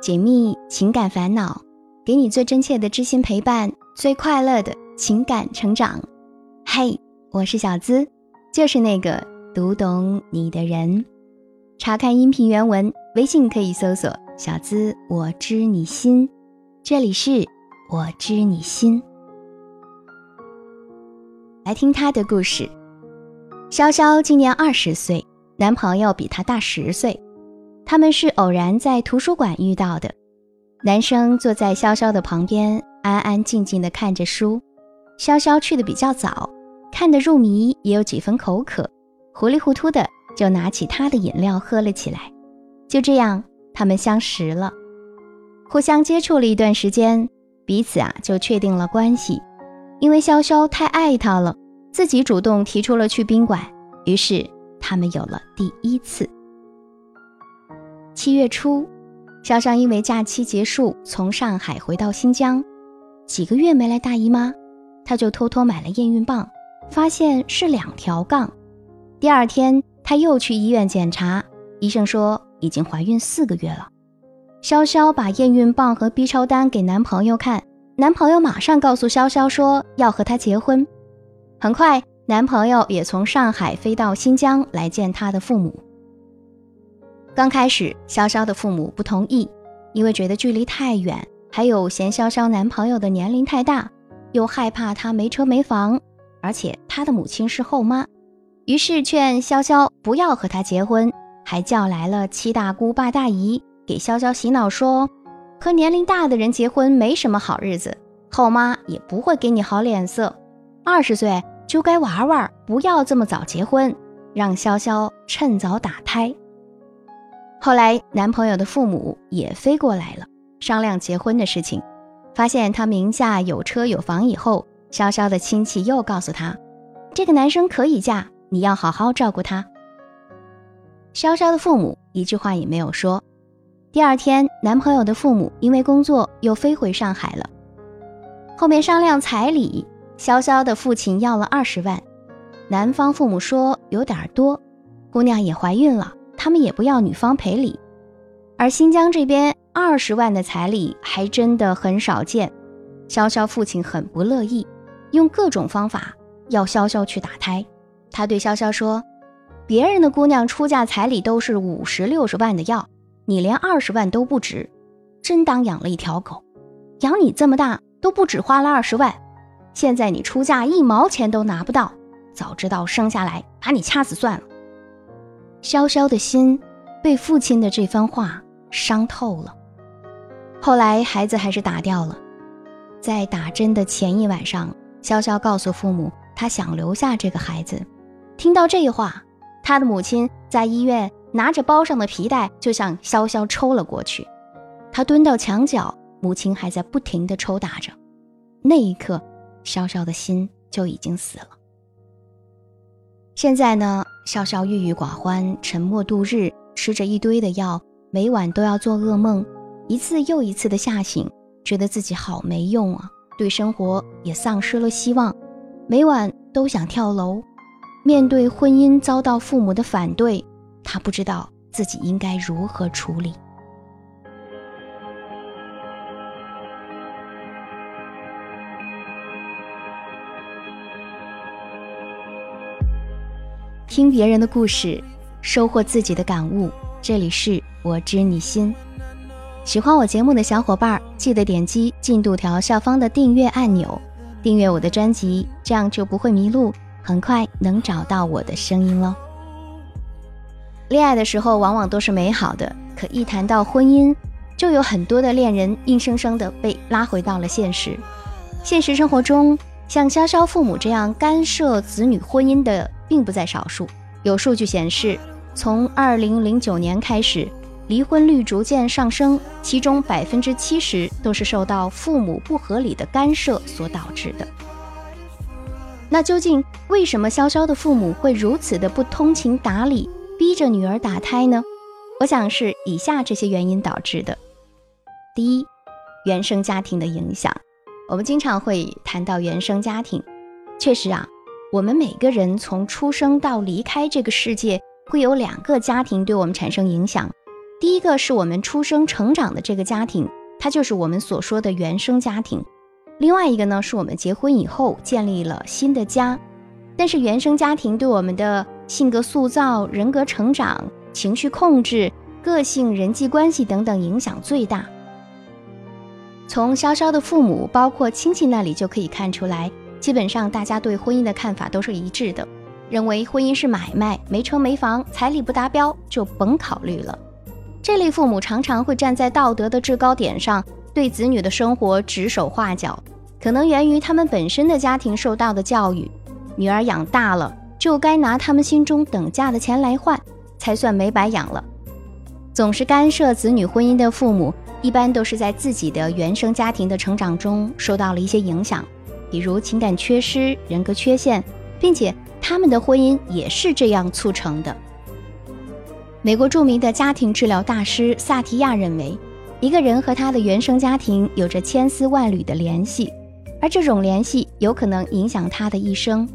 解密情感烦恼，给你最真切的知心陪伴，最快乐的情感成长。嘿，我是小资，就是那个读懂你的人。查看音频原文，微信可以搜索“小资我知你心”，这里是我知你心。来听他的故事。潇潇今年二十岁，男朋友比她大十岁。他们是偶然在图书馆遇到的，男生坐在潇潇的旁边，安安静静地看着书。潇潇去的比较早，看得入迷，也有几分口渴，糊里糊涂的就拿起他的饮料喝了起来。就这样，他们相识了，互相接触了一段时间，彼此啊就确定了关系。因为潇潇太爱他了，自己主动提出了去宾馆，于是他们有了第一次。七月初，潇潇因为假期结束从上海回到新疆，几个月没来大姨妈，她就偷偷买了验孕棒，发现是两条杠。第二天，她又去医院检查，医生说已经怀孕四个月了。潇潇把验孕棒和 B 超单给男朋友看，男朋友马上告诉潇潇说要和她结婚。很快，男朋友也从上海飞到新疆来见她的父母。刚开始，潇潇的父母不同意，因为觉得距离太远，还有嫌潇潇男朋友的年龄太大，又害怕他没车没房，而且他的母亲是后妈，于是劝潇潇不要和他结婚，还叫来了七大姑八大姨给潇潇洗脑说，和年龄大的人结婚没什么好日子，后妈也不会给你好脸色，二十岁就该玩玩，不要这么早结婚，让潇潇趁早打胎。后来，男朋友的父母也飞过来了，商量结婚的事情。发现他名下有车有房以后，潇潇的亲戚又告诉他，这个男生可以嫁，你要好好照顾他。潇潇的父母一句话也没有说。第二天，男朋友的父母因为工作又飞回上海了。后面商量彩礼，潇潇的父亲要了二十万，男方父母说有点多，姑娘也怀孕了。他们也不要女方赔礼，而新疆这边二十万的彩礼还真的很少见。潇潇父亲很不乐意，用各种方法要潇潇去打胎。他对潇潇说：“别人的姑娘出嫁彩礼都是五十六十万的要，你连二十万都不值，真当养了一条狗。养你这么大都不止花了二十万，现在你出嫁一毛钱都拿不到，早知道生下来把你掐死算了。”潇潇的心被父亲的这番话伤透了。后来孩子还是打掉了。在打针的前一晚上，潇潇告诉父母，她想留下这个孩子。听到这话，他的母亲在医院拿着包上的皮带就向潇潇抽了过去。他蹲到墙角，母亲还在不停地抽打着。那一刻，笑笑的心就已经死了。现在呢？笑笑郁郁寡欢，沉默度日，吃着一堆的药，每晚都要做噩梦，一次又一次的吓醒，觉得自己好没用啊，对生活也丧失了希望，每晚都想跳楼。面对婚姻遭到父母的反对，他不知道自己应该如何处理。听别人的故事，收获自己的感悟。这里是我知你心。喜欢我节目的小伙伴，记得点击进度条下方的订阅按钮，订阅我的专辑，这样就不会迷路，很快能找到我的声音喽。恋爱的时候往往都是美好的，可一谈到婚姻，就有很多的恋人硬生生的被拉回到了现实。现实生活中，像潇潇父母这样干涉子女婚姻的。并不在少数。有数据显示，从二零零九年开始，离婚率逐渐上升，其中百分之七十都是受到父母不合理的干涉所导致的。那究竟为什么潇潇的父母会如此的不通情达理，逼着女儿打胎呢？我想是以下这些原因导致的。第一，原生家庭的影响。我们经常会谈到原生家庭，确实啊。我们每个人从出生到离开这个世界，会有两个家庭对我们产生影响。第一个是我们出生成长的这个家庭，它就是我们所说的原生家庭；另外一个呢，是我们结婚以后建立了新的家。但是原生家庭对我们的性格塑造、人格成长、情绪控制、个性、人际关系等等影响最大。从潇潇的父母，包括亲戚那里就可以看出来，基本上大家对婚姻的看法都是一致的，认为婚姻是买卖，没车没房，彩礼不达标就甭考虑了。这类父母常常会站在道德的制高点上，对子女的生活指手画脚，可能源于他们本身的家庭受到的教育。女儿养大了，就该拿他们心中等价的钱来换，才算没白养了。总是干涉子女婚姻的父母，一般都是在自己的原生家庭的成长中受到了一些影响，比如情感缺失、人格缺陷，并且他们的婚姻也是这样促成的。美国著名的家庭治疗大师萨提亚认为，一个人和他的原生家庭有着千丝万缕的联系，而这种联系有可能影响他的一生。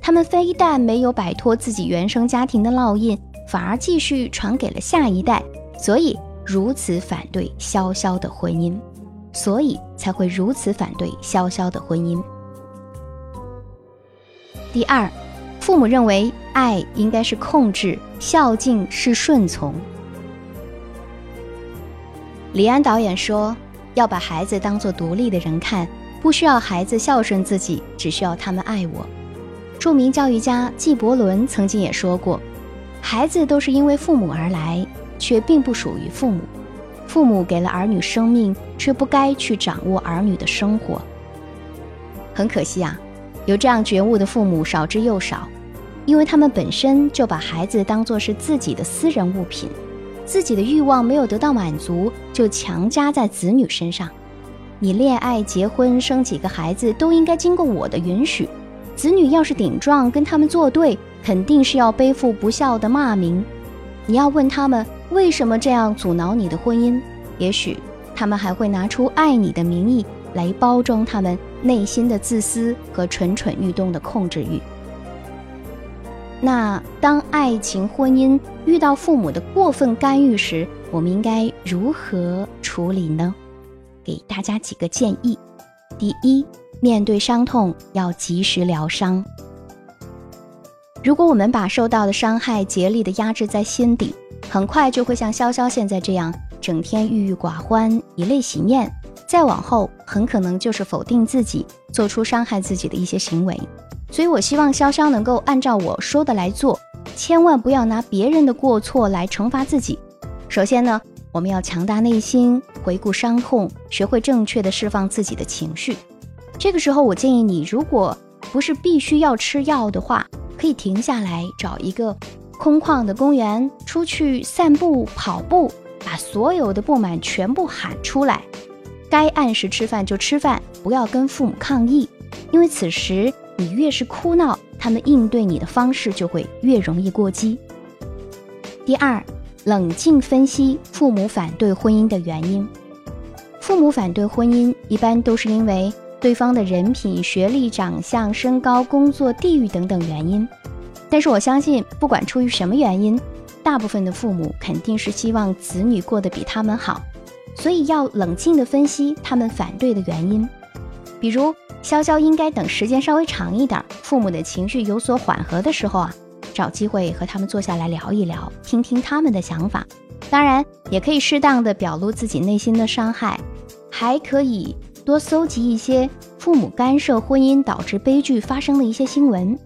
他们非但没有摆脱自己原生家庭的烙印，反而继续传给了下一代，所以如此反对潇潇的婚姻，所以才会如此反对潇潇的婚姻。第二，父母认为爱应该是控制。孝敬是顺从。李安导演说：“要把孩子当做独立的人看，不需要孩子孝顺自己，只需要他们爱我。”著名教育家纪伯伦曾经也说过：“孩子都是因为父母而来，却并不属于父母。父母给了儿女生命，却不该去掌握儿女的生活。”很可惜啊，有这样觉悟的父母少之又少。因为他们本身就把孩子当作是自己的私人物品，自己的欲望没有得到满足，就强加在子女身上。你恋爱、结婚、生几个孩子都应该经过我的允许。子女要是顶撞，跟他们作对，肯定是要背负不孝的骂名。你要问他们为什么这样阻挠你的婚姻，也许他们还会拿出爱你的名义来包装他们内心的自私和蠢蠢欲动的控制欲。那当爱情婚姻遇到父母的过分干预时，我们应该如何处理呢？给大家几个建议：第一，面对伤痛要及时疗伤。如果我们把受到的伤害竭力的压制在心底，很快就会像潇潇现在这样，整天郁郁寡欢、以泪洗面。再往后，很可能就是否定自己，做出伤害自己的一些行为。所以，我希望潇潇能够按照我说的来做，千万不要拿别人的过错来惩罚自己。首先呢，我们要强大内心，回顾伤痛，学会正确的释放自己的情绪。这个时候，我建议你，如果不是必须要吃药的话，可以停下来，找一个空旷的公园，出去散步、跑步，把所有的不满全部喊出来。该按时吃饭就吃饭，不要跟父母抗议，因为此时。你越是哭闹，他们应对你的方式就会越容易过激。第二，冷静分析父母反对婚姻的原因。父母反对婚姻，一般都是因为对方的人品、学历、长相、身高、工作、地域等等原因。但是我相信，不管出于什么原因，大部分的父母肯定是希望子女过得比他们好，所以要冷静地分析他们反对的原因，比如。潇潇应该等时间稍微长一点，父母的情绪有所缓和的时候啊，找机会和他们坐下来聊一聊，听听他们的想法。当然，也可以适当的表露自己内心的伤害，还可以多搜集一些父母干涉婚姻导致悲剧发生的一些新闻。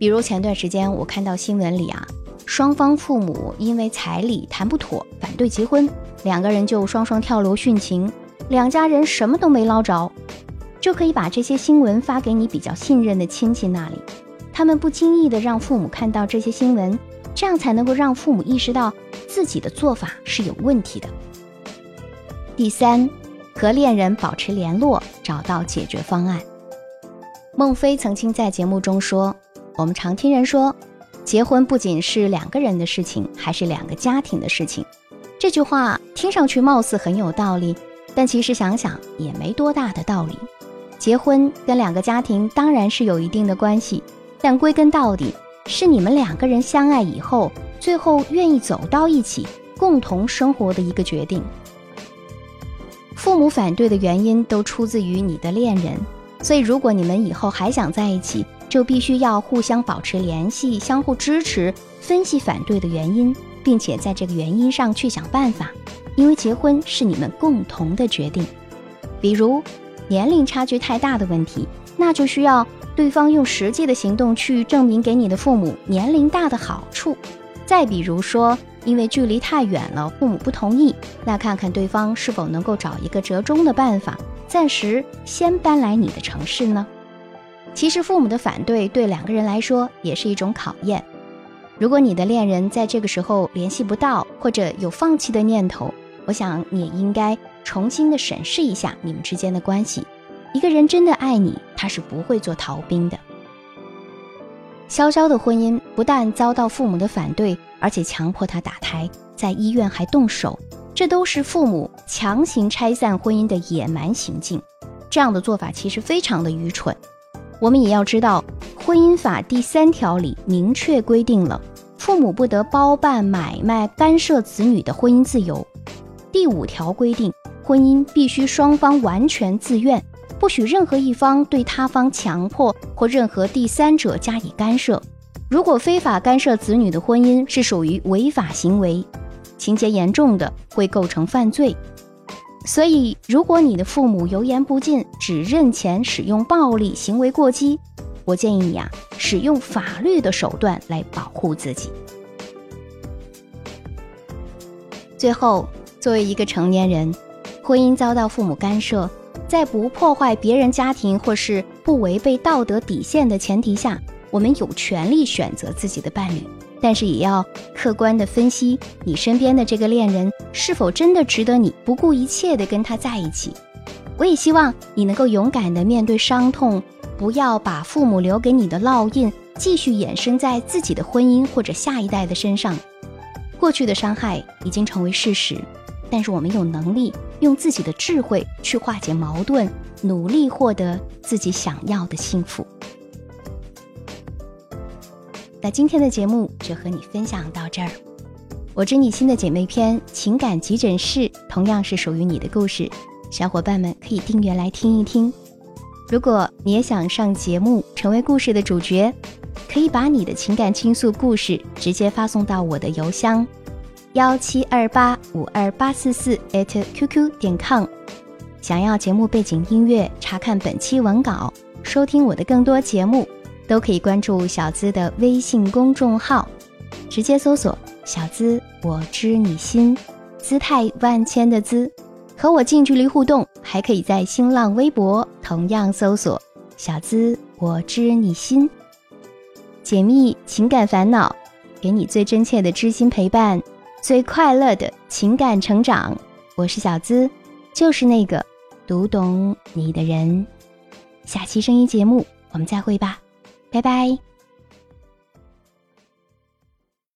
比如前段时间我看到新闻里啊，双方父母因为彩礼谈不妥，反对结婚，两个人就双双跳楼殉情，两家人什么都没捞着。就可以把这些新闻发给你比较信任的亲戚那里，他们不经意的让父母看到这些新闻，这样才能够让父母意识到自己的做法是有问题的。第三，和恋人保持联络，找到解决方案。孟非曾经在节目中说：“我们常听人说，结婚不仅是两个人的事情，还是两个家庭的事情。”这句话听上去貌似很有道理，但其实想想也没多大的道理。结婚跟两个家庭当然是有一定的关系，但归根到底是你们两个人相爱以后，最后愿意走到一起，共同生活的一个决定。父母反对的原因都出自于你的恋人，所以如果你们以后还想在一起，就必须要互相保持联系，相互支持，分析反对的原因，并且在这个原因上去想办法。因为结婚是你们共同的决定。比如年龄差距太大的问题，那就需要对方用实际的行动去证明给你的父母年龄大的好处。再比如说，因为距离太远了，父母不同意，那看看对方是否能够找一个折中的办法，暂时先搬来你的城市呢？其实父母的反对对两个人来说也是一种考验。如果你的恋人在这个时候联系不到，或者有放弃的念头，我想你也应该重新的审视一下你们之间的关系。一个人真的爱你，他是不会做逃兵的。潇潇的婚姻不但遭到父母的反对，而且强迫他打胎，在医院还动手，这都是父母强行拆散婚姻的野蛮行径。这样的做法其实非常的愚蠢。我们也要知道，婚姻法第三条里明确规定了，父母不得包办、买卖、干涉子女的婚姻自由。第五条规定，婚姻必须双方完全自愿。不许任何一方对他方强迫或任何第三者加以干涉。如果非法干涉子女的婚姻是属于违法行为，情节严重的会构成犯罪。所以，如果你的父母油盐不进，只认钱、使用暴力、行为过激，我建议你啊，使用法律的手段来保护自己。最后，作为一个成年人，婚姻遭到父母干涉。在不破坏别人家庭或是不违背道德底线的前提下，我们有权利选择自己的伴侣，但是也要客观的分析你身边的这个恋人是否真的值得你不顾一切的跟他在一起。我也希望你能够勇敢的面对伤痛，不要把父母留给你的烙印继续衍生在自己的婚姻或者下一代的身上。过去的伤害已经成为事实。但是我们有能力用自己的智慧去化解矛盾，努力获得自己想要的幸福。那今天的节目就和你分享到这儿。我知你心的姐妹篇情感急诊室同样是属于你的故事，小伙伴们可以订阅来听一听。如果你也想上节目成为故事的主角，可以把你的情感倾诉故事直接发送到我的邮箱。幺七二八五二八四四 at qq 点 com，想要节目背景音乐，查看本期文稿，收听我的更多节目，都可以关注小资的微信公众号，直接搜索“小资我知你心”，姿态万千的资，和我近距离互动，还可以在新浪微博同样搜索“小资我知你心”，解密情感烦恼，给你最真切的知心陪伴。最快乐的情感成长，我是小资，就是那个读懂你的人。下期声音节目，我们再会吧，拜拜。